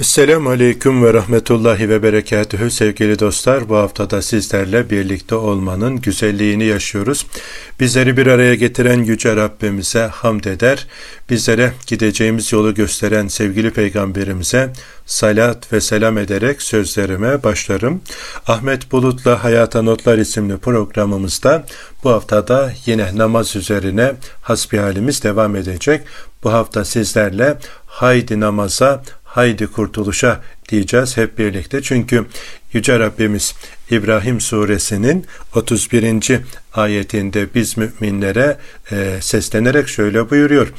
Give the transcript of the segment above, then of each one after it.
Esselamu Aleyküm ve Rahmetullahi ve Berekatühü sevgili dostlar. Bu haftada sizlerle birlikte olmanın güzelliğini yaşıyoruz. Bizleri bir araya getiren Yüce Rabbimize hamd eder. Bizlere gideceğimiz yolu gösteren sevgili Peygamberimize salat ve selam ederek sözlerime başlarım. Ahmet Bulut'la Hayata Notlar isimli programımızda bu haftada yine namaz üzerine hasbihalimiz devam edecek. Bu hafta sizlerle haydi namaza haydi kurtuluşa diyeceğiz hep birlikte. Çünkü Yüce Rabbimiz İbrahim suresinin 31. ayetinde biz müminlere e, seslenerek şöyle buyuruyor.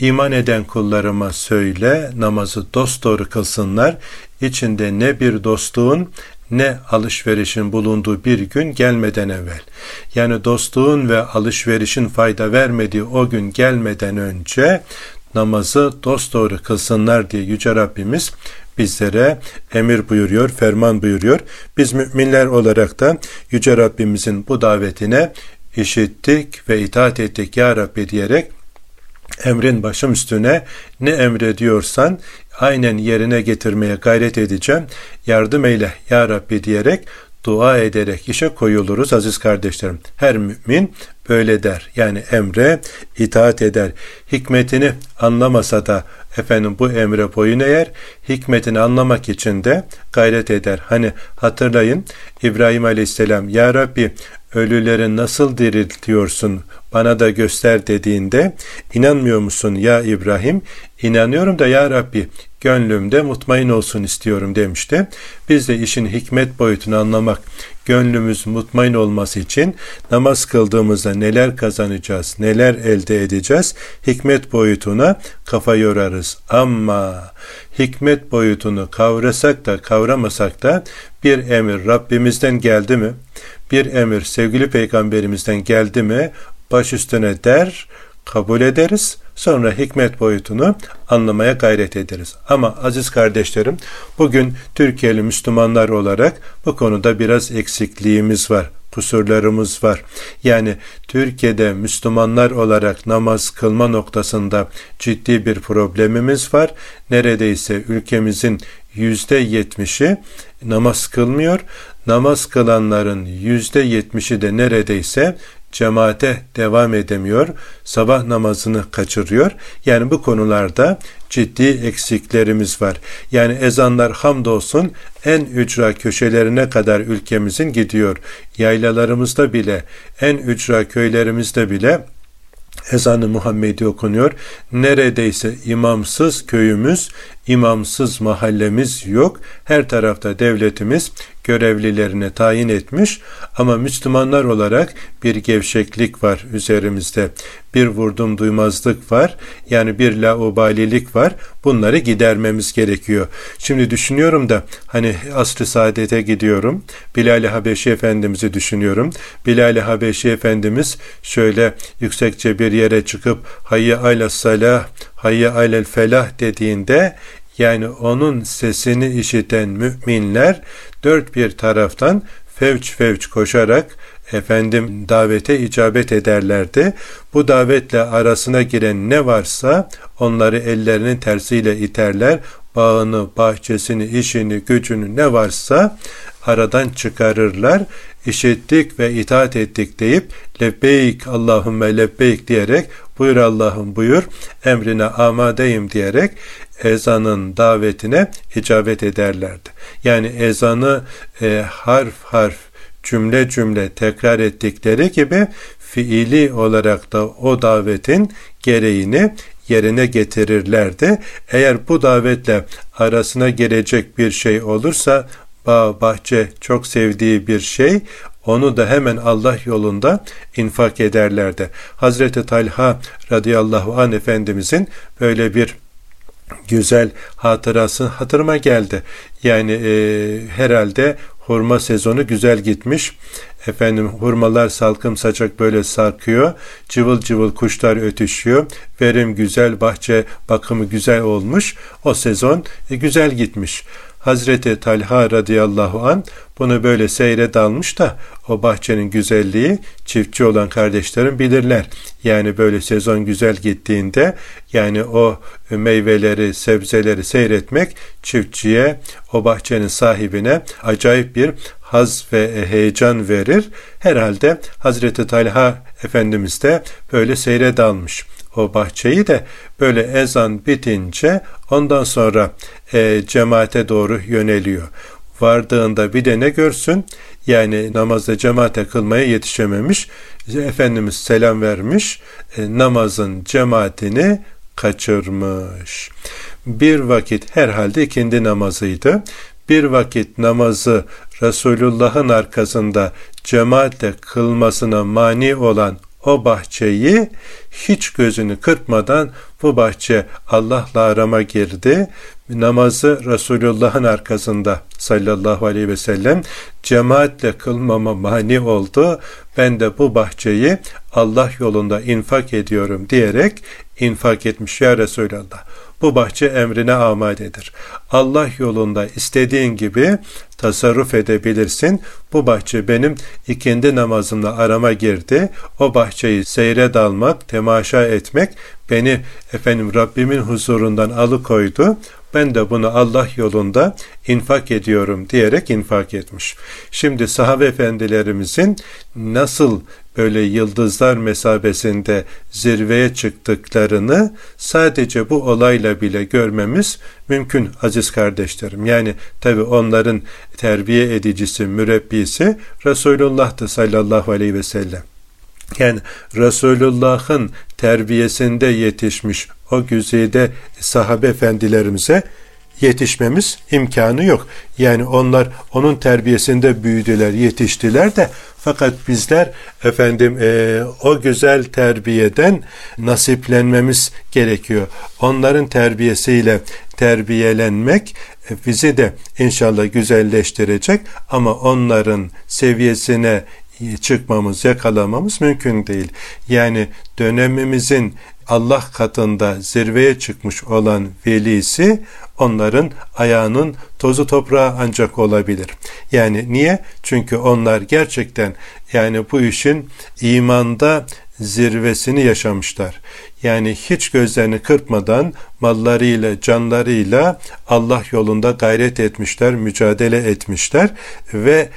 İman eden kullarıma söyle namazı dosdoğru kılsınlar. İçinde ne bir dostluğun ne alışverişin bulunduğu bir gün gelmeden evvel. Yani dostluğun ve alışverişin fayda vermediği o gün gelmeden önce namazı dosdoğru kılsınlar diye Yüce Rabbimiz bizlere emir buyuruyor, ferman buyuruyor. Biz müminler olarak da Yüce Rabbimizin bu davetine işittik ve itaat ettik ya Rabbi diyerek emrin başım üstüne ne emrediyorsan aynen yerine getirmeye gayret edeceğim. Yardım eyle ya Rabbi diyerek dua ederek işe koyuluruz aziz kardeşlerim. Her mümin böyle der. Yani emre itaat eder. Hikmetini anlamasa da efendim bu emre boyun eğer. Hikmetini anlamak için de gayret eder. Hani hatırlayın İbrahim Aleyhisselam Ya Rabbi ölüleri nasıl diriltiyorsun bana da göster dediğinde inanmıyor musun ya İbrahim? İnanıyorum da ya Rabbi gönlümde mutmain olsun istiyorum demişti. Biz de işin hikmet boyutunu anlamak, gönlümüz mutmain olması için namaz kıldığımızda neler kazanacağız, neler elde edeceğiz, hikmet boyutuna kafa yorarız. Ama hikmet boyutunu kavrasak da kavramasak da bir emir Rabbimizden geldi mi? Bir emir sevgili peygamberimizden geldi mi? Baş üstüne der, kabul ederiz Sonra hikmet boyutunu anlamaya gayret ederiz. Ama aziz kardeşlerim, bugün Türkiye'li Müslümanlar olarak bu konuda biraz eksikliğimiz var kusurlarımız var. Yani Türkiye'de Müslümanlar olarak namaz kılma noktasında ciddi bir problemimiz var. Neredeyse ülkemizin yüzde yetmişi namaz kılmıyor. Namaz kılanların yüzde yetmişi de neredeyse cemaate devam edemiyor, sabah namazını kaçırıyor. Yani bu konularda ciddi eksiklerimiz var. Yani ezanlar hamdolsun en ücra köşelerine kadar ülkemizin gidiyor. Yaylalarımızda bile, en ücra köylerimizde bile ezanı Muhammedi okunuyor. Neredeyse imamsız köyümüz, imamsız mahallemiz yok. Her tarafta devletimiz görevlilerini tayin etmiş ama Müslümanlar olarak bir gevşeklik var üzerimizde. Bir vurdum duymazlık var. Yani bir laubalilik var. Bunları gidermemiz gerekiyor. Şimdi düşünüyorum da hani asr-ı saadete gidiyorum. Bilal-i Habeşi Efendimiz'i düşünüyorum. Bilal-i Habeşi Efendimiz şöyle yüksekçe bir yere çıkıp hayye ala salah, hayye alel felah dediğinde yani onun sesini işiten müminler dört bir taraftan fevç fevç koşarak efendim davete icabet ederlerdi. Bu davetle arasına giren ne varsa onları ellerinin tersiyle iterler. Bağını, bahçesini, işini, gücünü ne varsa aradan çıkarırlar. İşittik ve itaat ettik deyip lebbeyk Allahümme lebbeyk diyerek buyur Allah'ım buyur emrine amadeyim diyerek ezanın davetine icabet ederlerdi. Yani ezanı e, harf harf cümle cümle tekrar ettikleri gibi fiili olarak da o davetin gereğini yerine getirirlerdi. Eğer bu davetle arasına gelecek bir şey olursa bağ, bahçe çok sevdiği bir şey onu da hemen Allah yolunda infak ederlerdi. Hazreti Talha radıyallahu an efendimizin böyle bir güzel hatırası hatırıma geldi. Yani e, herhalde hurma sezonu güzel gitmiş. Efendim hurmalar salkım saçak böyle sarkıyor. Cıvıl cıvıl kuşlar ötüşüyor. Verim güzel, bahçe bakımı güzel olmuş. O sezon e, güzel gitmiş. Hazreti Talha radıyallahu an bunu böyle seyre dalmış da o bahçenin güzelliği çiftçi olan kardeşlerim bilirler. Yani böyle sezon güzel gittiğinde yani o meyveleri, sebzeleri seyretmek çiftçiye, o bahçenin sahibine acayip bir haz ve heyecan verir. Herhalde Hazreti Talha Efendimiz de böyle seyre dalmış o bahçeyi de böyle ezan bitince ondan sonra e, cemaate doğru yöneliyor. Vardığında bir de ne görsün? Yani namazda cemaate kılmaya yetişememiş. Efendimiz selam vermiş. E, namazın cemaatini kaçırmış. Bir vakit herhalde ikindi namazıydı. Bir vakit namazı Resulullah'ın arkasında cemaatle kılmasına mani olan o bahçeyi hiç gözünü kırpmadan bu bahçe Allah'la arama girdi. Namazı Resulullah'ın arkasında sallallahu aleyhi ve sellem cemaatle kılmama mani oldu. Ben de bu bahçeyi Allah yolunda infak ediyorum diyerek infak etmiş ya Resulallah. Bu bahçe emrine amadedir. Allah yolunda istediğin gibi tasarruf edebilirsin. Bu bahçe benim ikindi namazımla arama girdi. O bahçeyi seyre dalmak, temaşa etmek beni efendim Rabbimin huzurundan alıkoydu. Ben de bunu Allah yolunda infak ediyorum diyerek infak etmiş. Şimdi sahabe efendilerimizin nasıl böyle yıldızlar mesabesinde zirveye çıktıklarını sadece bu olayla bile görmemiz mümkün aziz kardeşlerim. Yani tabi onların terbiye edicisi, mürebbisi Resulullah'tı sallallahu aleyhi ve sellem. Yani Resulullah'ın terbiyesinde yetişmiş o güzide sahabe efendilerimize yetişmemiz imkanı yok. Yani onlar onun terbiyesinde büyüdüler, yetiştiler de fakat bizler efendim e, o güzel terbiyeden nasiplenmemiz gerekiyor. Onların terbiyesiyle terbiyelenmek e, bizi de inşallah güzelleştirecek ama onların seviyesine çıkmamız, yakalamamız mümkün değil. Yani dönemimizin Allah katında zirveye çıkmış olan velisi onların ayağının tozu toprağı ancak olabilir. Yani niye? Çünkü onlar gerçekten yani bu işin imanda zirvesini yaşamışlar. Yani hiç gözlerini kırpmadan mallarıyla, canlarıyla Allah yolunda gayret etmişler, mücadele etmişler ve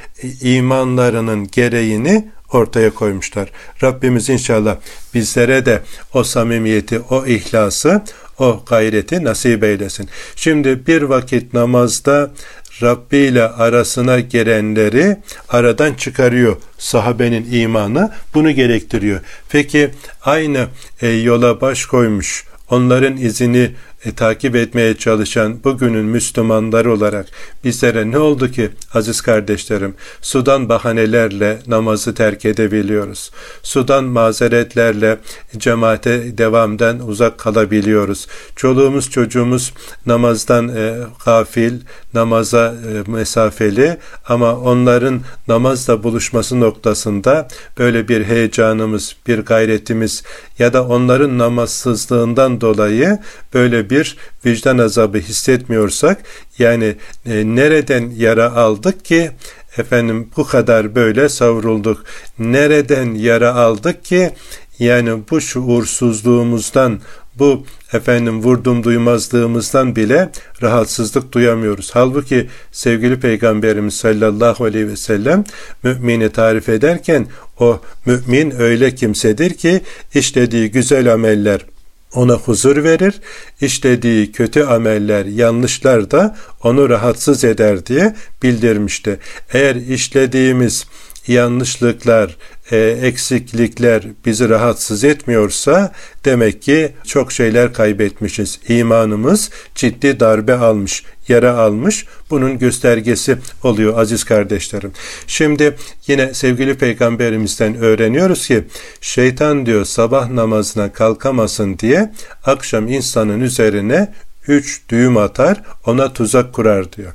imanlarının gereğini ortaya koymuşlar. Rabbimiz inşallah bizlere de o samimiyeti, o ihlası, o gayreti nasip eylesin. Şimdi bir vakit namazda Rabbi ile arasına gelenleri aradan çıkarıyor. Sahabenin imanı bunu gerektiriyor. Peki aynı e, yola baş koymuş, onların izini e, takip etmeye çalışan bugünün Müslümanları olarak bizlere ne oldu ki aziz kardeşlerim? Sudan bahanelerle namazı terk edebiliyoruz. Sudan mazeretlerle cemaate devamdan uzak kalabiliyoruz. Çoluğumuz çocuğumuz namazdan e, gafil, namaza e, mesafeli ama onların namazla buluşması noktasında böyle bir heyecanımız, bir gayretimiz ya da onların namazsızlığından dolayı böyle bir vicdan azabı hissetmiyorsak yani e, nereden yara aldık ki efendim bu kadar böyle savrulduk. Nereden yara aldık ki yani bu şuursuzluğumuzdan bu efendim vurdum duymazlığımızdan bile rahatsızlık duyamıyoruz. Halbuki sevgili Peygamberimiz sallallahu aleyhi ve sellem mümini tarif ederken o mümin öyle kimsedir ki işlediği güzel ameller ona huzur verir, işlediği kötü ameller, yanlışlar da onu rahatsız eder diye bildirmişti. Eğer işlediğimiz yanlışlıklar, e, eksiklikler bizi rahatsız etmiyorsa demek ki çok şeyler kaybetmişiz. İmanımız ciddi darbe almış, yara almış. Bunun göstergesi oluyor aziz kardeşlerim. Şimdi yine sevgili peygamberimizden öğreniyoruz ki şeytan diyor sabah namazına kalkamasın diye akşam insanın üzerine üç düğüm atar, ona tuzak kurar diyor.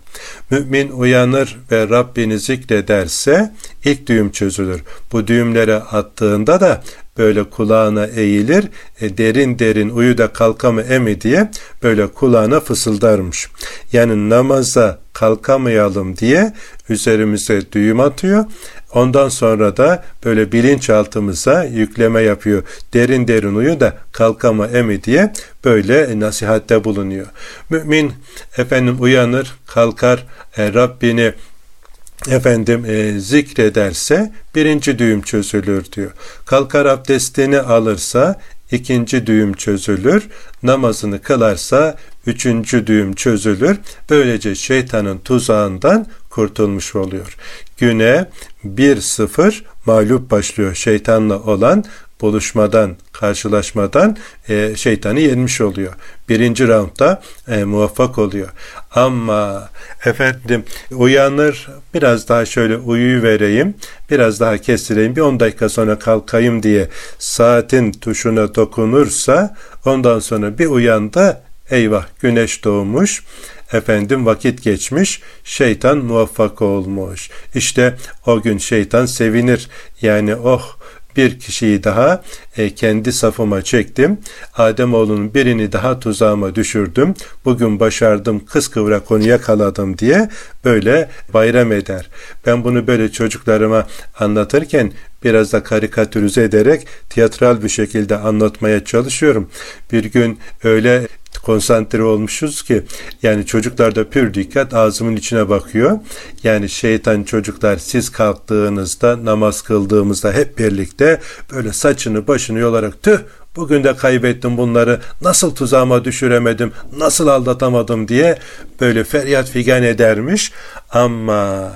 Mümin uyanır ve Rabbini zikrederse ilk düğüm çözülür. Bu düğümlere attığında da böyle kulağına eğilir. E, derin derin uyu da kalkamı emi diye böyle kulağına fısıldarmış. Yani namaza kalkamayalım diye üzerimize düğüm atıyor. Ondan sonra da böyle bilinçaltımıza yükleme yapıyor. Derin derin uyu da kalkama emi diye böyle nasihatte bulunuyor. Mümin efendim uyanır, kalkar, e, Rabbini efendim e, zikrederse birinci düğüm çözülür diyor. Kalkar abdestini alırsa ikinci düğüm çözülür. Namazını kılarsa üçüncü düğüm çözülür. Böylece şeytanın tuzağından kurtulmuş oluyor. Güne 1-0 mağlup başlıyor şeytanla olan buluşmadan, karşılaşmadan e, şeytanı yenmiş oluyor. Birinci roundda e, muvaffak oluyor. Ama efendim uyanır biraz daha şöyle uyu vereyim, biraz daha kestireyim, bir 10 dakika sonra kalkayım diye saatin tuşuna dokunursa ondan sonra bir uyanda eyvah güneş doğmuş efendim vakit geçmiş, şeytan muvaffak olmuş. İşte o gün şeytan sevinir. Yani oh bir kişiyi daha e, kendi safıma çektim. Ademoğlunun birini daha tuzağıma düşürdüm. Bugün başardım, kıskıvrak onu yakaladım diye böyle bayram eder. Ben bunu böyle çocuklarıma anlatırken biraz da karikatürize ederek tiyatral bir şekilde anlatmaya çalışıyorum. Bir gün öyle konsantre olmuşuz ki yani çocuklar da pür dikkat ağzımın içine bakıyor. Yani şeytan çocuklar siz kalktığınızda namaz kıldığımızda hep birlikte böyle saçını başını yolarak tüh Bugün de kaybettim bunları. Nasıl tuzağıma düşüremedim, nasıl aldatamadım diye böyle feryat figan edermiş. Ama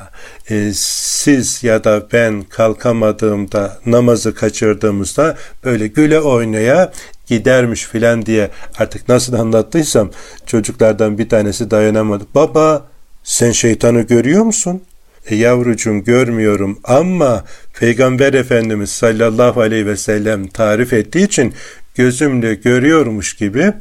e, siz ya da ben kalkamadığımda, namazı kaçırdığımızda böyle güle oynaya gidermiş filan diye artık nasıl anlattıysam çocuklardan bir tanesi dayanamadı. Baba sen şeytanı görüyor musun? E yavrucuğum görmüyorum ama Peygamber Efendimiz sallallahu aleyhi ve sellem tarif ettiği için gözümle görüyormuş gibi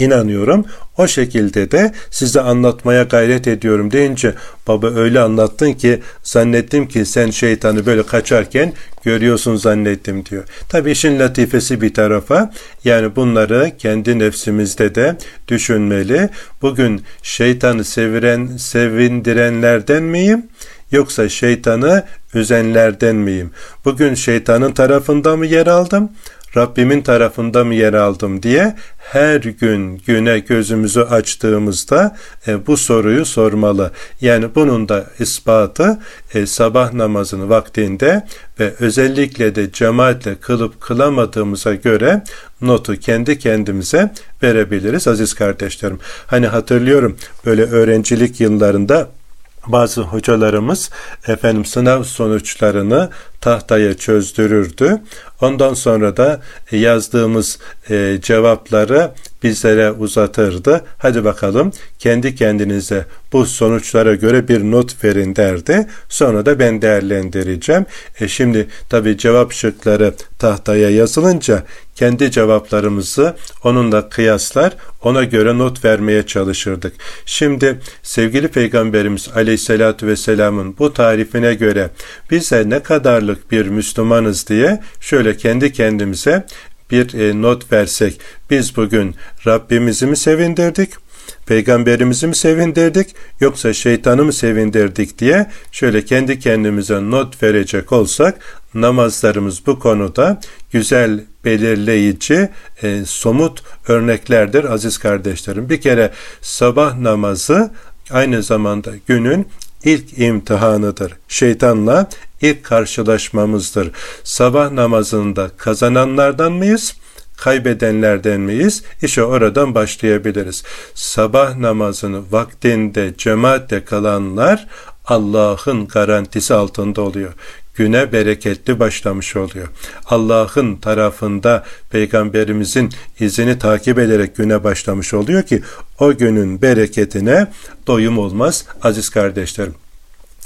inanıyorum. O şekilde de size anlatmaya gayret ediyorum deyince baba öyle anlattın ki zannettim ki sen şeytanı böyle kaçarken görüyorsun zannettim diyor. Tabi işin latifesi bir tarafa yani bunları kendi nefsimizde de düşünmeli. Bugün şeytanı seviren, sevindirenlerden miyim? Yoksa şeytanı üzenlerden miyim? Bugün şeytanın tarafında mı yer aldım? Rabbimin tarafında mı yer aldım diye her gün güne gözümüzü açtığımızda e, bu soruyu sormalı. Yani bunun da ispatı e, sabah namazını vaktinde ve özellikle de cemaatle kılıp kılamadığımıza göre notu kendi kendimize verebiliriz aziz kardeşlerim. Hani hatırlıyorum böyle öğrencilik yıllarında bazı hocalarımız efendim sınav sonuçlarını tahtaya çözdürürdü. Ondan sonra da yazdığımız e, cevapları bizlere uzatırdı. Hadi bakalım kendi kendinize bu sonuçlara göre bir not verin derdi. Sonra da ben değerlendireceğim. E şimdi tabi cevap şıkları tahtaya yazılınca kendi cevaplarımızı onunla kıyaslar ona göre not vermeye çalışırdık. Şimdi sevgili Peygamberimiz Aleyhisselatü Vesselam'ın bu tarifine göre bize ne kadarlık bir Müslümanız diye şöyle kendi kendimize bir e, not versek biz bugün Rabbimizi mi sevindirdik? Peygamberimizi mi sevindirdik yoksa şeytanı mı sevindirdik diye şöyle kendi kendimize not verecek olsak namazlarımız bu konuda güzel belirleyici e, somut örneklerdir aziz kardeşlerim. Bir kere sabah namazı aynı zamanda günün ilk imtihanıdır. Şeytanla ilk karşılaşmamızdır. Sabah namazında kazananlardan mıyız? kaybedenlerden miyiz? İşte oradan başlayabiliriz. Sabah namazını vaktinde cemaatle kalanlar Allah'ın garantisi altında oluyor güne bereketli başlamış oluyor. Allah'ın tarafında peygamberimizin izini takip ederek güne başlamış oluyor ki o günün bereketine doyum olmaz aziz kardeşlerim.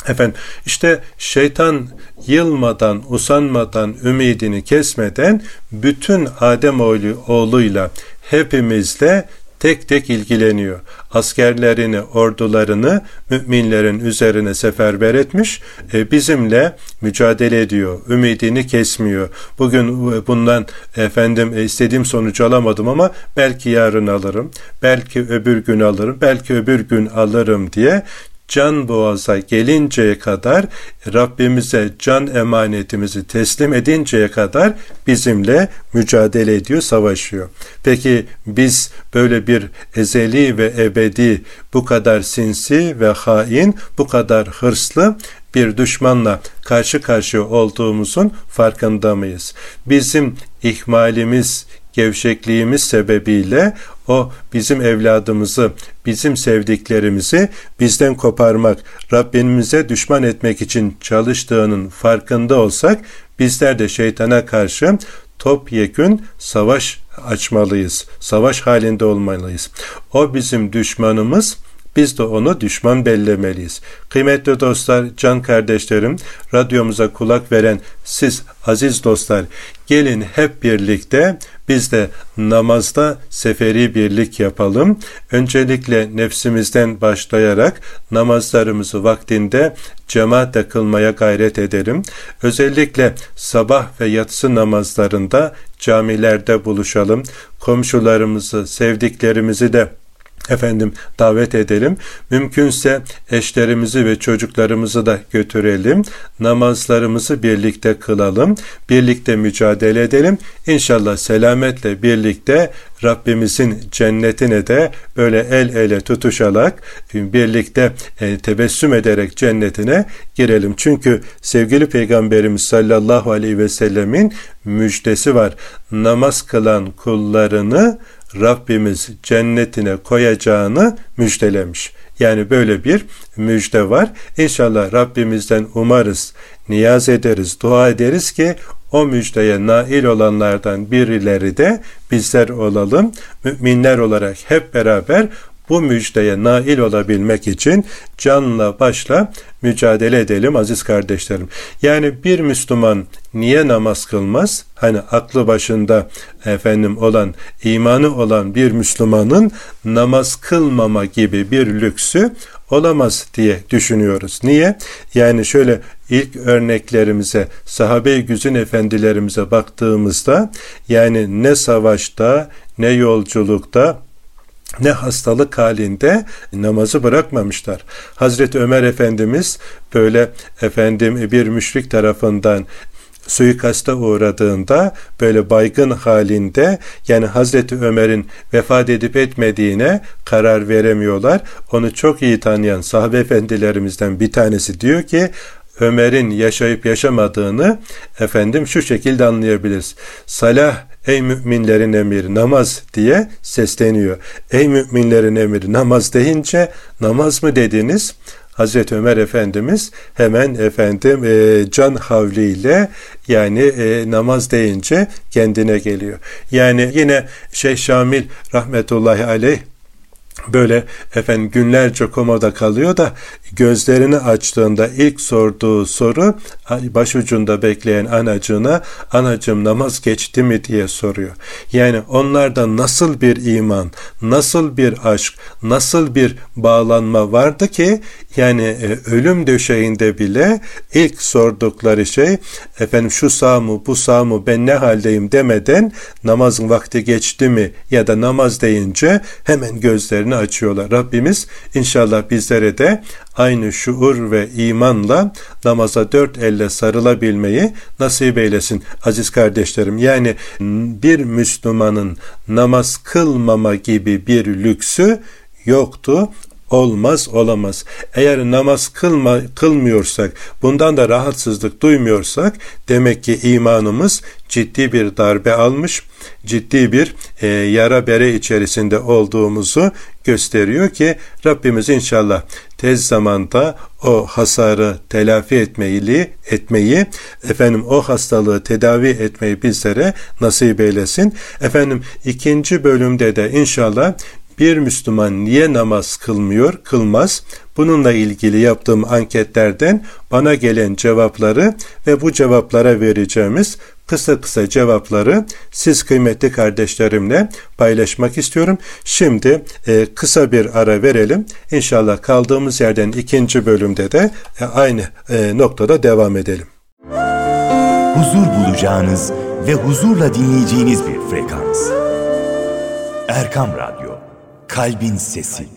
Efendim işte şeytan yılmadan, usanmadan, ümidini kesmeden bütün Adem oğlu, oğluyla hepimizle tek tek ilgileniyor. Askerlerini, ordularını müminlerin üzerine seferber etmiş, e, bizimle mücadele ediyor, ümidini kesmiyor. Bugün e, bundan efendim e, istediğim sonucu alamadım ama belki yarın alırım, belki öbür gün alırım, belki öbür gün alırım diye can boğaza gelinceye kadar Rabbimize can emanetimizi teslim edinceye kadar bizimle mücadele ediyor, savaşıyor. Peki biz böyle bir ezeli ve ebedi bu kadar sinsi ve hain, bu kadar hırslı bir düşmanla karşı karşıya olduğumuzun farkında mıyız? Bizim ihmalimiz, gevşekliğimiz sebebiyle o bizim evladımızı, bizim sevdiklerimizi bizden koparmak, Rabbimize düşman etmek için çalıştığının farkında olsak bizler de şeytana karşı topyekün savaş açmalıyız. Savaş halinde olmalıyız. O bizim düşmanımız, biz de onu düşman bellemeliyiz. Kıymetli dostlar, can kardeşlerim, radyomuza kulak veren siz aziz dostlar, gelin hep birlikte biz de namazda seferi birlik yapalım. Öncelikle nefsimizden başlayarak namazlarımızı vaktinde cemaatle kılmaya gayret edelim. Özellikle sabah ve yatsı namazlarında camilerde buluşalım. Komşularımızı, sevdiklerimizi de efendim davet edelim. Mümkünse eşlerimizi ve çocuklarımızı da götürelim. Namazlarımızı birlikte kılalım. Birlikte mücadele edelim. İnşallah selametle birlikte Rabbimizin cennetine de böyle el ele tutuşarak birlikte e, tebessüm ederek cennetine girelim. Çünkü sevgili Peygamberimiz sallallahu aleyhi ve sellemin müjdesi var. Namaz kılan kullarını Rabbimiz cennetine koyacağını müjdelemiş. Yani böyle bir müjde var. İnşallah Rabbimizden umarız, niyaz ederiz, dua ederiz ki o müjdeye nail olanlardan birileri de bizler olalım. Müminler olarak hep beraber bu müjdeye nail olabilmek için canla başla mücadele edelim aziz kardeşlerim. Yani bir Müslüman niye namaz kılmaz? Hani aklı başında efendim olan, imanı olan bir Müslümanın namaz kılmama gibi bir lüksü olamaz diye düşünüyoruz. Niye? Yani şöyle ilk örneklerimize, sahabe-i güzün efendilerimize baktığımızda yani ne savaşta ne yolculukta ne hastalık halinde namazı bırakmamışlar. Hazreti Ömer Efendimiz böyle efendim bir müşrik tarafından suikasta uğradığında böyle baygın halinde yani Hazreti Ömer'in vefat edip etmediğine karar veremiyorlar. Onu çok iyi tanıyan sahabe efendilerimizden bir tanesi diyor ki Ömer'in yaşayıp yaşamadığını efendim şu şekilde anlayabiliriz. Salah ey müminlerin emiri namaz diye sesleniyor. Ey müminlerin emiri namaz deyince namaz mı dediniz? Hazreti Ömer Efendimiz hemen efendim e, can havliyle yani e, namaz deyince kendine geliyor. Yani yine Şeyh Şamil rahmetullahi aleyh böyle efendim günlerce komada kalıyor da gözlerini açtığında ilk sorduğu soru başucunda bekleyen anacığına anacığım namaz geçti mi diye soruyor. Yani onlarda nasıl bir iman, nasıl bir aşk, nasıl bir bağlanma vardı ki yani e, ölüm döşeğinde bile ilk sordukları şey efendim şu sağ mı bu sağ mı ben ne haldeyim demeden namazın vakti geçti mi ya da namaz deyince hemen gözlerini açıyorlar. Rabbimiz inşallah bizlere de aynı şuur ve imanla namaza dört elle sarılabilmeyi nasip eylesin aziz kardeşlerim. Yani bir Müslümanın namaz kılmama gibi bir lüksü yoktu olmaz olamaz. Eğer namaz kılma, kılmıyorsak, bundan da rahatsızlık duymuyorsak demek ki imanımız ciddi bir darbe almış, ciddi bir e, yara bere içerisinde olduğumuzu gösteriyor ki Rabbimiz inşallah tez zamanda o hasarı telafi etmeyi, etmeyi efendim o hastalığı tedavi etmeyi bizlere nasip eylesin. Efendim ikinci bölümde de inşallah bir Müslüman niye namaz kılmıyor, kılmaz? Bununla ilgili yaptığım anketlerden bana gelen cevapları ve bu cevaplara vereceğimiz kısa kısa cevapları siz kıymetli kardeşlerimle paylaşmak istiyorum. Şimdi e, kısa bir ara verelim. İnşallah kaldığımız yerden ikinci bölümde de e, aynı e, noktada devam edelim. Huzur bulacağınız ve huzurla dinleyeceğiniz bir frekans. Erkam Radyo, Kalbin Sesi.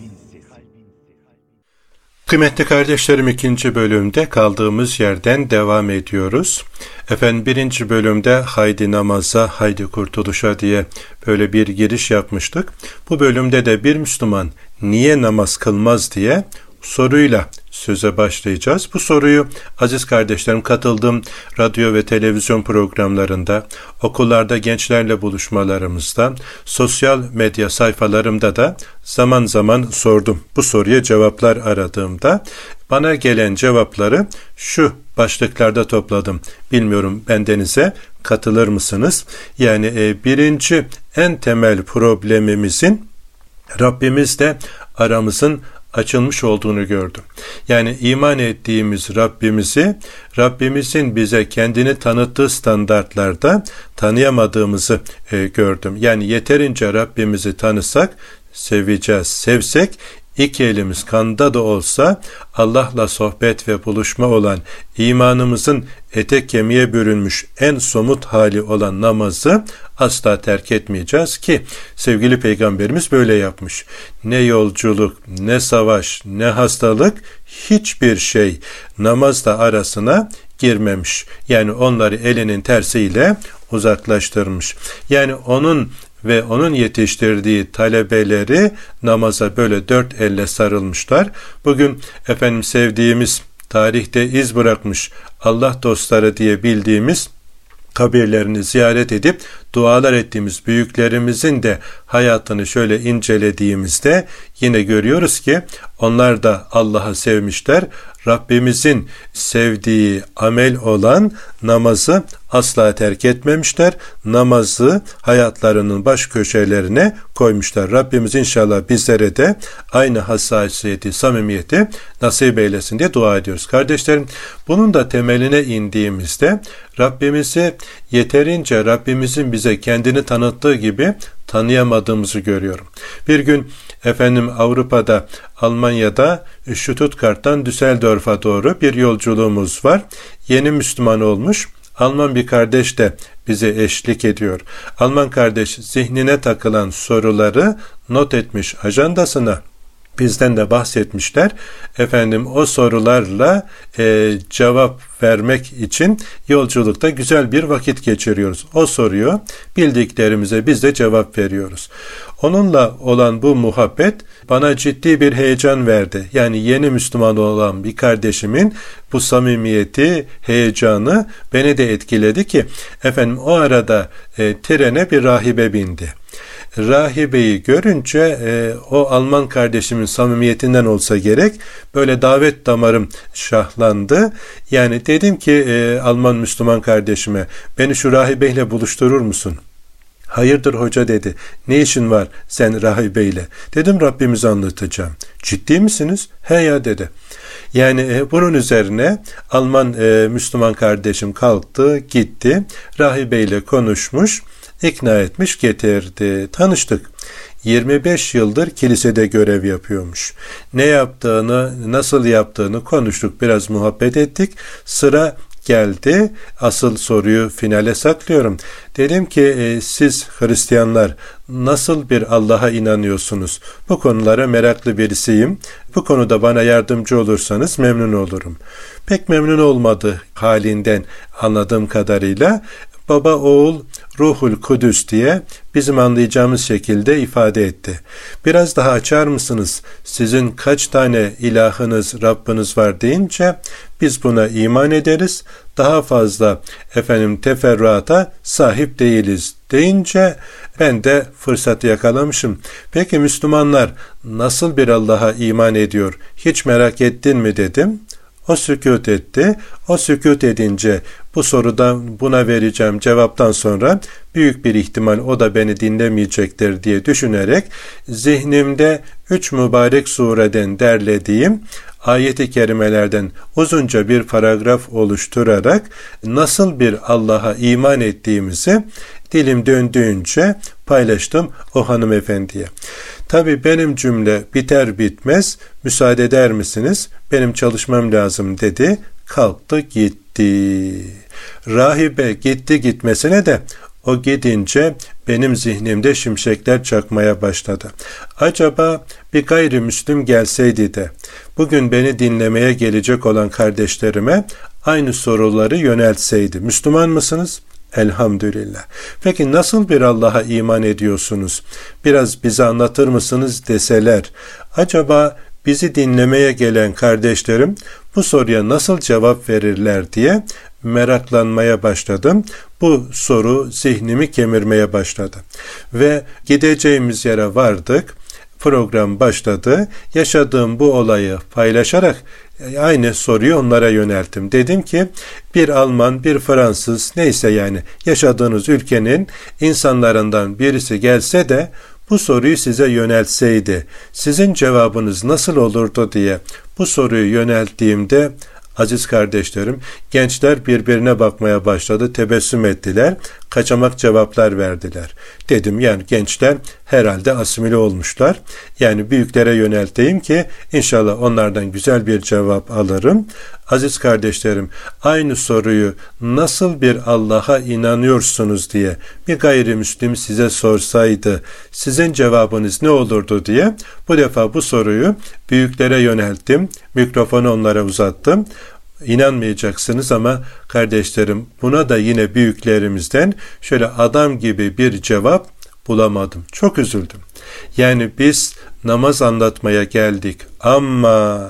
Kıymetli kardeşlerim ikinci bölümde kaldığımız yerden devam ediyoruz. Efendim birinci bölümde haydi namaza, haydi kurtuluşa diye böyle bir giriş yapmıştık. Bu bölümde de bir Müslüman niye namaz kılmaz diye soruyla söze başlayacağız. Bu soruyu aziz kardeşlerim katıldığım radyo ve televizyon programlarında, okullarda gençlerle buluşmalarımızda, sosyal medya sayfalarımda da zaman zaman sordum. Bu soruya cevaplar aradığımda bana gelen cevapları şu başlıklarda topladım. Bilmiyorum bendenize katılır mısınız? Yani e, birinci en temel problemimizin Rabbimizle aramızın açılmış olduğunu gördüm. Yani iman ettiğimiz Rabbimizi, Rabbimizin bize kendini tanıttığı standartlarda tanıyamadığımızı e, gördüm. Yani yeterince Rabbimizi tanısak, seveceğiz, sevsek İki elimiz kanda da olsa Allah'la sohbet ve buluşma olan imanımızın etek kemiğe bürünmüş en somut hali olan namazı asla terk etmeyeceğiz ki sevgili peygamberimiz böyle yapmış. Ne yolculuk, ne savaş, ne hastalık hiçbir şey namazla arasına girmemiş. Yani onları elinin tersiyle uzaklaştırmış. Yani onun ve onun yetiştirdiği talebeleri namaza böyle dört elle sarılmışlar. Bugün efendim sevdiğimiz tarihte iz bırakmış Allah dostları diye bildiğimiz kabirlerini ziyaret edip dualar ettiğimiz büyüklerimizin de hayatını şöyle incelediğimizde yine görüyoruz ki onlar da Allah'ı sevmişler. Rabbimizin sevdiği amel olan namazı asla terk etmemişler. Namazı hayatlarının baş köşelerine koymuşlar. Rabbimiz inşallah bizlere de aynı hassasiyeti, samimiyeti nasip eylesin diye dua ediyoruz. Kardeşlerim bunun da temeline indiğimizde Rabbimizi yeterince Rabbimizin bize kendini tanıttığı gibi tanıyamadığımızı görüyorum. Bir gün efendim Avrupa'da, Almanya'da Stuttgart'tan Düsseldorf'a doğru bir yolculuğumuz var. Yeni Müslüman olmuş. Alman bir kardeş de bize eşlik ediyor. Alman kardeş zihnine takılan soruları not etmiş ajandasına bizden de bahsetmişler. Efendim o sorularla e, cevap vermek için yolculukta güzel bir vakit geçiriyoruz. O soruyor, bildiklerimize biz de cevap veriyoruz. Onunla olan bu muhabbet bana ciddi bir heyecan verdi. Yani yeni Müslüman olan bir kardeşimin bu samimiyeti, heyecanı beni de etkiledi ki efendim o arada e, trene bir rahibe bindi rahibeyi görünce e, o Alman kardeşimin samimiyetinden olsa gerek böyle davet damarım şahlandı. Yani dedim ki e, Alman Müslüman kardeşime beni şu rahibeyle buluşturur musun? Hayırdır hoca dedi. Ne işin var sen rahibeyle? Dedim Rabbimizi anlatacağım. Ciddi misiniz? He ya dedi. Yani e, bunun üzerine Alman e, Müslüman kardeşim kalktı, gitti, rahibeyle konuşmuş ikna etmiş getirdi. Tanıştık. 25 yıldır kilisede görev yapıyormuş. Ne yaptığını, nasıl yaptığını konuştuk, biraz muhabbet ettik. Sıra geldi. Asıl soruyu finale saklıyorum. Dedim ki e, siz Hristiyanlar nasıl bir Allah'a inanıyorsunuz? Bu konulara meraklı birisiyim. Bu konuda bana yardımcı olursanız memnun olurum. Pek memnun olmadı halinden anladığım kadarıyla Baba, oğul, ruhul kudüs diye bizim anlayacağımız şekilde ifade etti. Biraz daha açar mısınız? Sizin kaç tane ilahınız, Rabbiniz var deyince biz buna iman ederiz. Daha fazla efendim teferruata sahip değiliz deyince ben de fırsatı yakalamışım. Peki Müslümanlar nasıl bir Allah'a iman ediyor? Hiç merak ettin mi dedim. O sükut etti. O sükut edince bu sorudan buna vereceğim cevaptan sonra büyük bir ihtimal o da beni dinlemeyecektir diye düşünerek zihnimde üç mübarek sureden derlediğim ayeti kerimelerden uzunca bir paragraf oluşturarak nasıl bir Allah'a iman ettiğimizi dilim döndüğünce paylaştım o hanımefendiye. Tabi benim cümle biter bitmez müsaade eder misiniz? Benim çalışmam lazım dedi. Kalktı gitti. Rahibe gitti gitmesine de o gidince benim zihnimde şimşekler çakmaya başladı. Acaba bir gayrimüslim gelseydi de bugün beni dinlemeye gelecek olan kardeşlerime aynı soruları yöneltseydi. Müslüman mısınız? Elhamdülillah. Peki nasıl bir Allah'a iman ediyorsunuz? Biraz bize anlatır mısınız deseler. Acaba bizi dinlemeye gelen kardeşlerim bu soruya nasıl cevap verirler diye meraklanmaya başladım. Bu soru zihnimi kemirmeye başladı. Ve gideceğimiz yere vardık. Program başladı. Yaşadığım bu olayı paylaşarak aynı soruyu onlara yönelttim. Dedim ki bir Alman, bir Fransız neyse yani yaşadığınız ülkenin insanlarından birisi gelse de bu soruyu size yöneltseydi sizin cevabınız nasıl olurdu diye bu soruyu yönelttiğimde aziz kardeşlerim gençler birbirine bakmaya başladı tebessüm ettiler kaçamak cevaplar verdiler. Dedim yani gençler herhalde asimile olmuşlar. Yani büyüklere yönelteyim ki inşallah onlardan güzel bir cevap alırım. Aziz kardeşlerim aynı soruyu nasıl bir Allah'a inanıyorsunuz diye bir gayrimüslim size sorsaydı sizin cevabınız ne olurdu diye bu defa bu soruyu büyüklere yönelttim. Mikrofonu onlara uzattım. İnanmayacaksınız ama kardeşlerim buna da yine büyüklerimizden şöyle adam gibi bir cevap bulamadım. Çok üzüldüm. Yani biz namaz anlatmaya geldik ama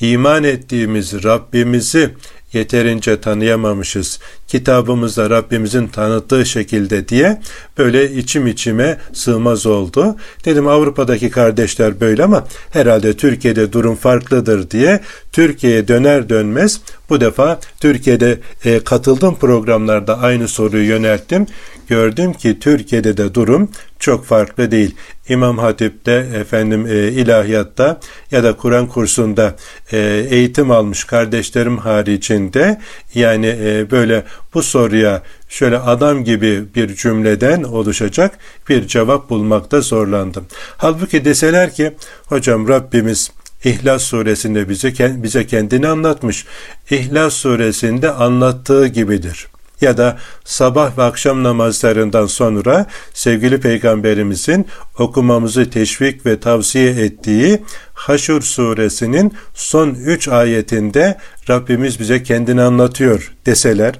iman ettiğimiz Rabbimizi yeterince tanıyamamışız. Kitabımızda Rabbimizin tanıttığı şekilde diye böyle içim içime sığmaz oldu. Dedim Avrupa'daki kardeşler böyle ama herhalde Türkiye'de durum farklıdır diye Türkiye'ye döner dönmez bu defa Türkiye'de e, katıldığım programlarda aynı soruyu yönelttim. Gördüm ki Türkiye'de de durum çok farklı değil. İmam Hatip'te efendim e, ilahiyatta ya da Kur'an kursunda e, eğitim almış kardeşlerim haricinde yani e, böyle bu soruya şöyle adam gibi bir cümleden oluşacak bir cevap bulmakta zorlandım. Halbuki deseler ki hocam Rabbimiz İhlas suresinde bize, bize kendini anlatmış. İhlas suresinde anlattığı gibidir ya da sabah ve akşam namazlarından sonra sevgili peygamberimizin okumamızı teşvik ve tavsiye ettiği Haşr suresinin son üç ayetinde Rabbimiz bize kendini anlatıyor deseler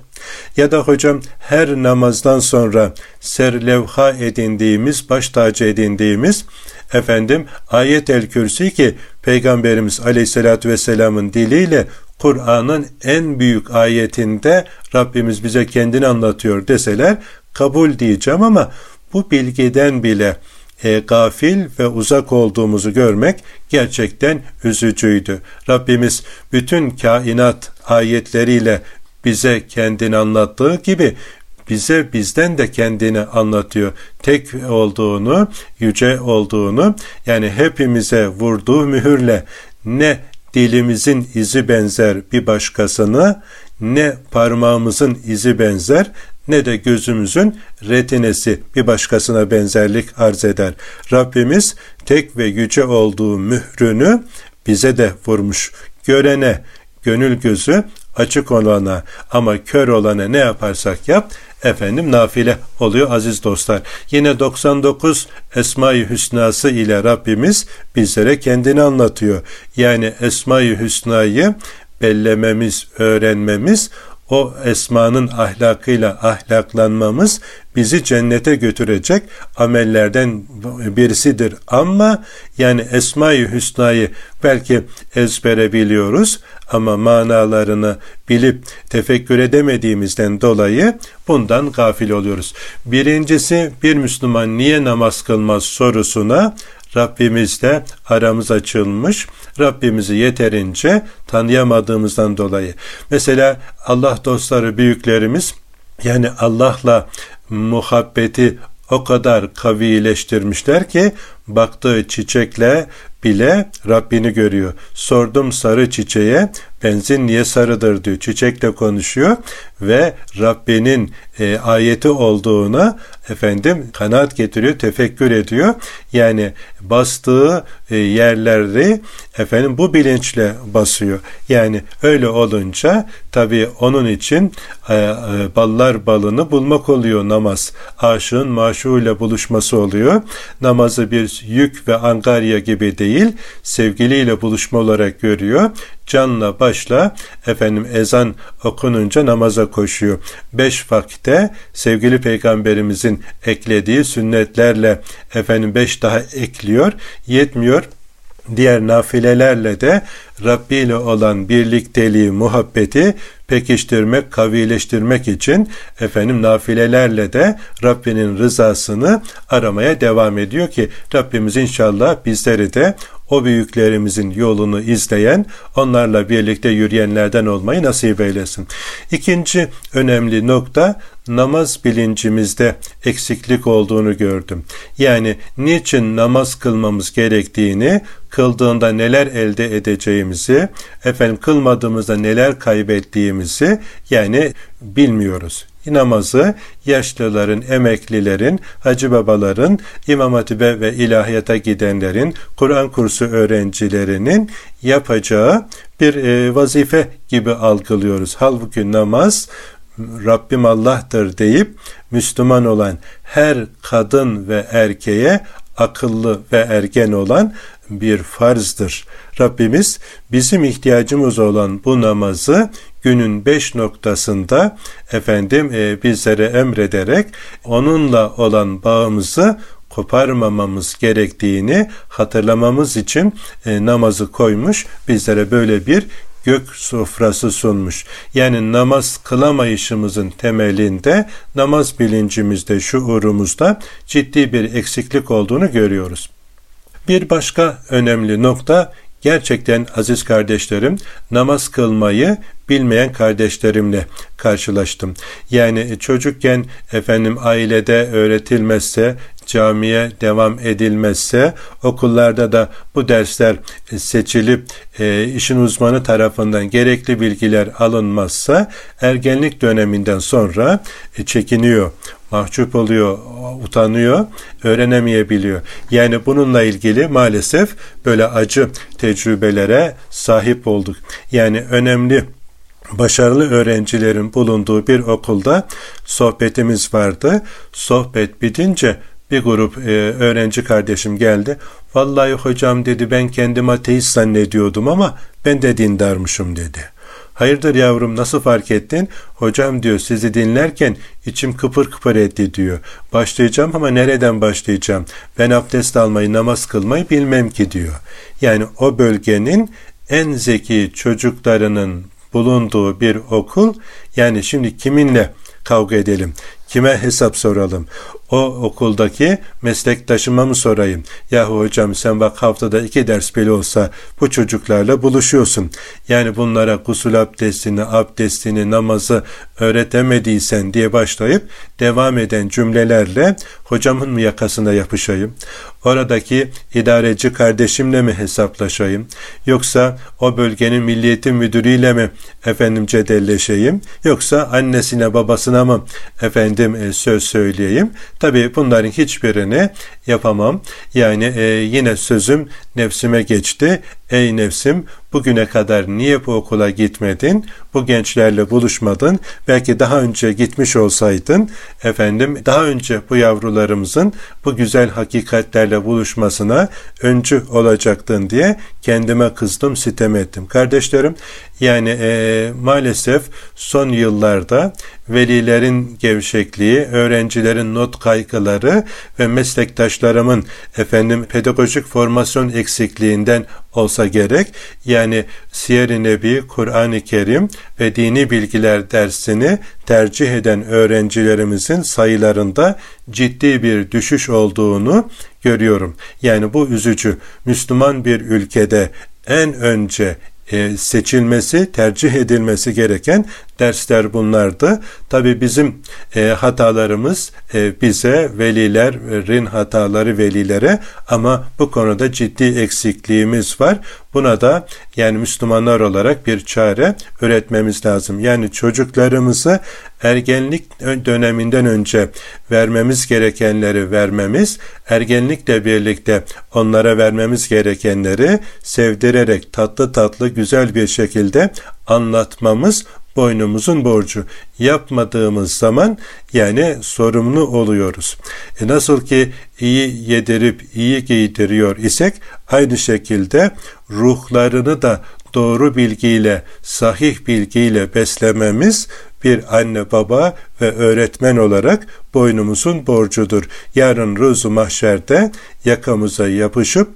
ya da hocam her namazdan sonra serlevha edindiğimiz, baş tacı edindiğimiz efendim ayet el kürsi ki Peygamberimiz aleyhissalatü vesselamın diliyle Kur'an'ın en büyük ayetinde Rabbimiz bize kendini anlatıyor deseler kabul diyeceğim ama bu bilgiden bile e, gafil ve uzak olduğumuzu görmek gerçekten üzücüydü. Rabbimiz bütün kainat ayetleriyle bize kendini anlattığı gibi bize bizden de kendini anlatıyor. Tek olduğunu, yüce olduğunu yani hepimize vurduğu mühürle ne dilimizin izi benzer bir başkasına, ne parmağımızın izi benzer, ne de gözümüzün retinesi bir başkasına benzerlik arz eder. Rabbimiz tek ve yüce olduğu mührünü bize de vurmuş. Görene, gönül gözü açık olana ama kör olana ne yaparsak yap efendim nafile oluyor aziz dostlar. Yine 99 Esma-i Hüsnası ile Rabbimiz bizlere kendini anlatıyor. Yani Esma-i Hüsna'yı bellememiz, öğrenmemiz, o esmanın ahlakıyla ahlaklanmamız bizi cennete götürecek amellerden birisidir. Ama yani Esma-i Hüsna'yı belki ezbere biliyoruz ama manalarını bilip tefekkür edemediğimizden dolayı bundan gafil oluyoruz. Birincisi bir Müslüman niye namaz kılmaz sorusuna Rabbimizle aramız açılmış. Rabbimizi yeterince tanıyamadığımızdan dolayı. Mesela Allah dostları büyüklerimiz yani Allah'la muhabbeti o kadar kavileştirmişler ki baktığı çiçekle bile Rabbini görüyor. Sordum sarı çiçeğe benzin niye sarıdır diyor. Çiçekle konuşuyor ve Rabbinin e, ayeti olduğuna efendim kanaat getiriyor, tefekkür ediyor. Yani bastığı e, yerleri efendim bu bilinçle basıyor. Yani öyle olunca tabii onun için e, e, ballar balını bulmak oluyor namaz. Aşığın maşuğuyla buluşması oluyor. Namazı bir yük ve angarya gibi değil, sevgiliyle buluşma olarak görüyor canla başla efendim ezan okununca namaza koşuyor. Beş vakte sevgili peygamberimizin eklediği sünnetlerle efendim beş daha ekliyor. Yetmiyor diğer nafilelerle de Rabbi ile olan birlikteliği, muhabbeti pekiştirmek, kavileştirmek için efendim nafilelerle de Rabbinin rızasını aramaya devam ediyor ki Rabbimiz inşallah bizleri de o büyüklerimizin yolunu izleyen, onlarla birlikte yürüyenlerden olmayı nasip eylesin. İkinci önemli nokta namaz bilincimizde eksiklik olduğunu gördüm. Yani niçin namaz kılmamız gerektiğini, kıldığında neler elde edeceğimizi, efendim kılmadığımızda neler kaybettiğimizi yani bilmiyoruz namazı yaşlıların, emeklilerin, hacı babaların, imam hatibe ve ilahiyata gidenlerin, Kur'an kursu öğrencilerinin yapacağı bir e, vazife gibi algılıyoruz. Halbuki namaz Rabbim Allah'tır deyip Müslüman olan her kadın ve erkeğe akıllı ve ergen olan bir farzdır. Rabbimiz bizim ihtiyacımız olan bu namazı günün beş noktasında efendim e, bizlere emrederek onunla olan bağımızı koparmamamız gerektiğini hatırlamamız için e, namazı koymuş. Bizlere böyle bir gök sofrası sunmuş. Yani namaz kılamayışımızın temelinde namaz bilincimizde, şuurumuzda ciddi bir eksiklik olduğunu görüyoruz. Bir başka önemli nokta gerçekten aziz kardeşlerim namaz kılmayı bilmeyen kardeşlerimle karşılaştım. Yani çocukken efendim ailede öğretilmezse camiye devam edilmezse okullarda da bu dersler seçilip e, işin uzmanı tarafından gerekli bilgiler alınmazsa ergenlik döneminden sonra e, çekiniyor mahcup oluyor, utanıyor, öğrenemeyebiliyor. Yani bununla ilgili maalesef böyle acı tecrübelere sahip olduk. Yani önemli başarılı öğrencilerin bulunduğu bir okulda sohbetimiz vardı. Sohbet bitince bir grup e, öğrenci kardeşim geldi. Vallahi hocam dedi ben kendim ateist zannediyordum ama ben de dindarmışım dedi. Hayırdır yavrum nasıl fark ettin? Hocam diyor sizi dinlerken içim kıpır kıpır etti diyor. Başlayacağım ama nereden başlayacağım? Ben abdest almayı namaz kılmayı bilmem ki diyor. Yani o bölgenin en zeki çocuklarının bulunduğu bir okul yani şimdi kiminle kavga edelim? Kime hesap soralım? O okuldaki meslektaşıma mı sorayım? Yahu hocam sen bak haftada iki ders bile olsa bu çocuklarla buluşuyorsun. Yani bunlara gusül abdestini, abdestini, namazı öğretemediysen diye başlayıp devam eden cümlelerle hocamın mı yakasına yapışayım? Oradaki idareci kardeşimle mi hesaplaşayım? Yoksa o bölgenin milliyetin müdürüyle mi efendim cedelleşeyim? Yoksa annesine babasına mı efendim e, söz söyleyeyim? Tabi bunların hiçbirini yapamam. Yani e, yine sözüm nefsime geçti. Ey nefsim bugüne kadar niye bu okula gitmedin? Bu gençlerle buluşmadın. Belki daha önce gitmiş olsaydın efendim daha önce bu yavrularımızın bu güzel hakikatlerle buluşmasına öncü olacaktın diye kendime kızdım, sitem ettim. Kardeşlerim yani e, maalesef son yıllarda velilerin gevşekliği, öğrencilerin not kaygıları ve meslektaşlarımın efendim pedagojik formasyon eksikliğinden olsa gerek. Yani Siyer-i Nebi, Kur'an-ı Kerim ve dini bilgiler dersini tercih eden öğrencilerimizin sayılarında ciddi bir düşüş olduğunu görüyorum. Yani bu üzücü. Müslüman bir ülkede en önce e, seçilmesi, tercih edilmesi gereken dersler bunlardı. Tabi bizim e, hatalarımız e, bize velilerin hataları velilere ama bu konuda ciddi eksikliğimiz var. Buna da yani Müslümanlar olarak bir çare üretmemiz lazım. Yani çocuklarımızı ergenlik döneminden önce vermemiz gerekenleri vermemiz, ergenlikle birlikte onlara vermemiz gerekenleri sevdirerek tatlı tatlı güzel bir şekilde anlatmamız boynumuzun borcu. Yapmadığımız zaman yani sorumlu oluyoruz. E nasıl ki iyi yedirip iyi giydiriyor isek aynı şekilde ruhlarını da doğru bilgiyle, sahih bilgiyle beslememiz bir anne baba ve öğretmen olarak boynumuzun borcudur. Yarın ruzu mahşerde yakamıza yapışıp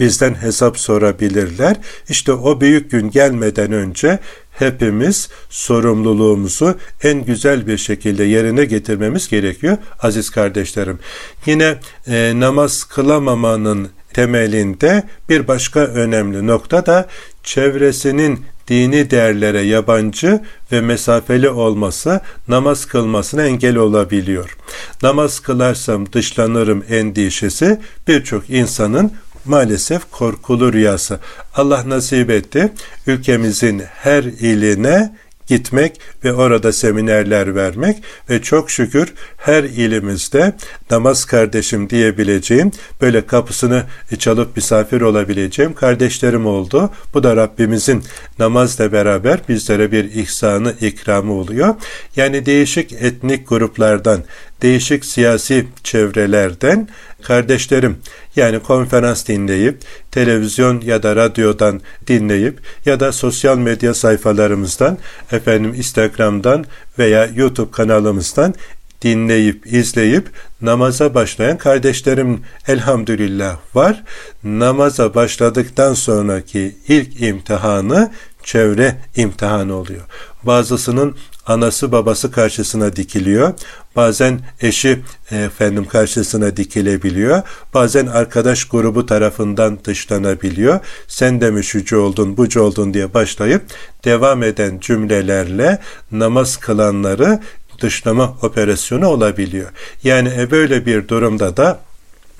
bizden hesap sorabilirler. İşte o büyük gün gelmeden önce hepimiz sorumluluğumuzu en güzel bir şekilde yerine getirmemiz gerekiyor aziz kardeşlerim. Yine e, namaz kılamamanın temelinde bir başka önemli nokta da çevresinin dini değerlere yabancı ve mesafeli olması namaz kılmasına engel olabiliyor. Namaz kılarsam dışlanırım endişesi birçok insanın maalesef korkulu rüyası. Allah nasip etti. Ülkemizin her iline gitmek ve orada seminerler vermek ve çok şükür her ilimizde namaz kardeşim diyebileceğim böyle kapısını çalıp misafir olabileceğim kardeşlerim oldu. Bu da Rabbimizin namazla beraber bizlere bir ihsanı ikramı oluyor. Yani değişik etnik gruplardan, değişik siyasi çevrelerden kardeşlerim yani konferans dinleyip televizyon ya da radyodan dinleyip ya da sosyal medya sayfalarımızdan efendim Instagram'dan veya YouTube kanalımızdan dinleyip izleyip namaza başlayan kardeşlerim elhamdülillah var. Namaza başladıktan sonraki ilk imtihanı çevre imtihanı oluyor. Bazısının anası babası karşısına dikiliyor. Bazen eşi efendim karşısına dikilebiliyor. Bazen arkadaş grubu tarafından dışlanabiliyor. Sen de mi şucu oldun, bucu oldun diye başlayıp devam eden cümlelerle namaz kılanları dışlama operasyonu olabiliyor. Yani e, böyle bir durumda da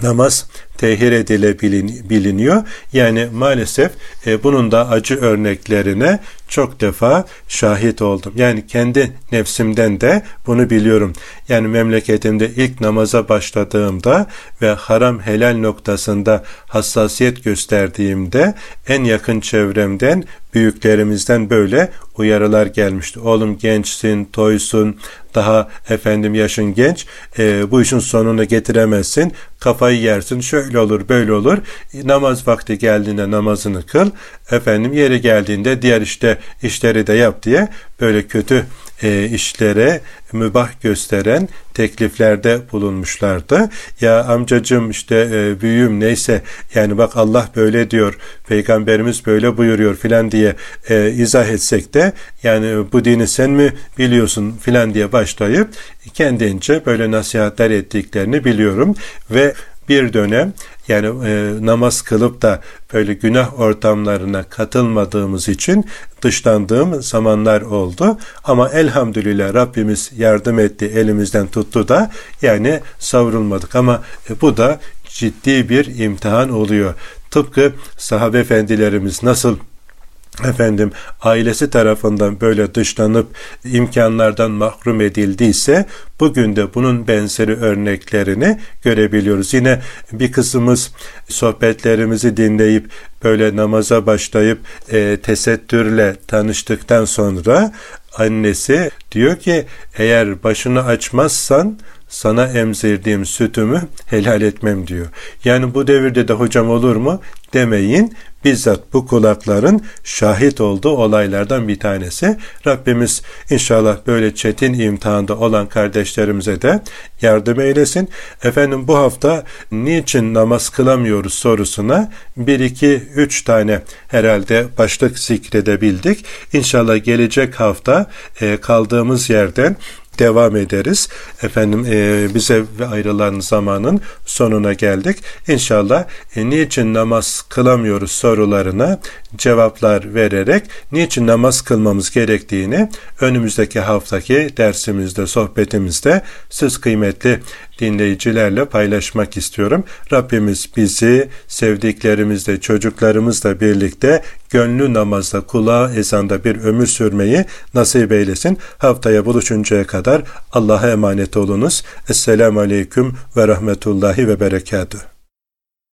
namaz tehir edilebiliniyor. Yani maalesef e, bunun da acı örneklerine çok defa şahit oldum. Yani kendi nefsimden de bunu biliyorum. Yani memleketimde ilk namaza başladığımda ve haram helal noktasında hassasiyet gösterdiğimde en yakın çevremden büyüklerimizden böyle uyarılar gelmişti. Oğlum gençsin, toysun, daha efendim yaşın genç, e, bu işin sonunu getiremezsin, kafayı yersin, şöyle olur, böyle olur. Namaz vakti geldiğinde namazını kıl, efendim yeri geldiğinde diğer işte işleri de yap diye böyle kötü e, işlere mübah gösteren tekliflerde bulunmuşlardı. Ya amcacım işte e, büyüğüm neyse yani bak Allah böyle diyor, peygamberimiz böyle buyuruyor filan diye e, izah etsek de yani bu dini sen mi biliyorsun filan diye başlayıp kendince böyle nasihatler ettiklerini biliyorum ve bir dönem yani e, namaz kılıp da böyle günah ortamlarına katılmadığımız için dışlandığım zamanlar oldu. Ama elhamdülillah Rabbimiz yardım etti, elimizden tuttu da yani savrulmadık. Ama e, bu da ciddi bir imtihan oluyor. Tıpkı sahabe efendilerimiz nasıl efendim ailesi tarafından böyle dışlanıp imkanlardan mahrum edildiyse bugün de bunun benzeri örneklerini görebiliyoruz. Yine bir kısmımız sohbetlerimizi dinleyip böyle namaza başlayıp e, tesettürle tanıştıktan sonra annesi diyor ki eğer başını açmazsan sana emzirdiğim sütümü helal etmem diyor. Yani bu devirde de hocam olur mu demeyin. Bizzat bu kulakların şahit olduğu olaylardan bir tanesi. Rabbimiz inşallah böyle çetin imtihanda olan kardeşlerimize de yardım eylesin. Efendim bu hafta niçin namaz kılamıyoruz sorusuna bir iki üç tane herhalde başlık zikredebildik. İnşallah gelecek hafta e, kaldığımız yerden devam ederiz. Efendim e, bize ayrılan zamanın sonuna geldik. İnşallah e, niçin namaz kılamıyoruz sorularına cevaplar vererek niçin namaz kılmamız gerektiğini önümüzdeki haftaki dersimizde, sohbetimizde siz kıymetli dinleyicilerle paylaşmak istiyorum. Rabbimiz bizi sevdiklerimizle, çocuklarımızla birlikte gönlü namazda, kulağı ezanda bir ömür sürmeyi nasip eylesin. Haftaya buluşuncaya kadar Allah'a emanet olunuz. Esselamu Aleyküm ve Rahmetullahi ve Berekatuhu.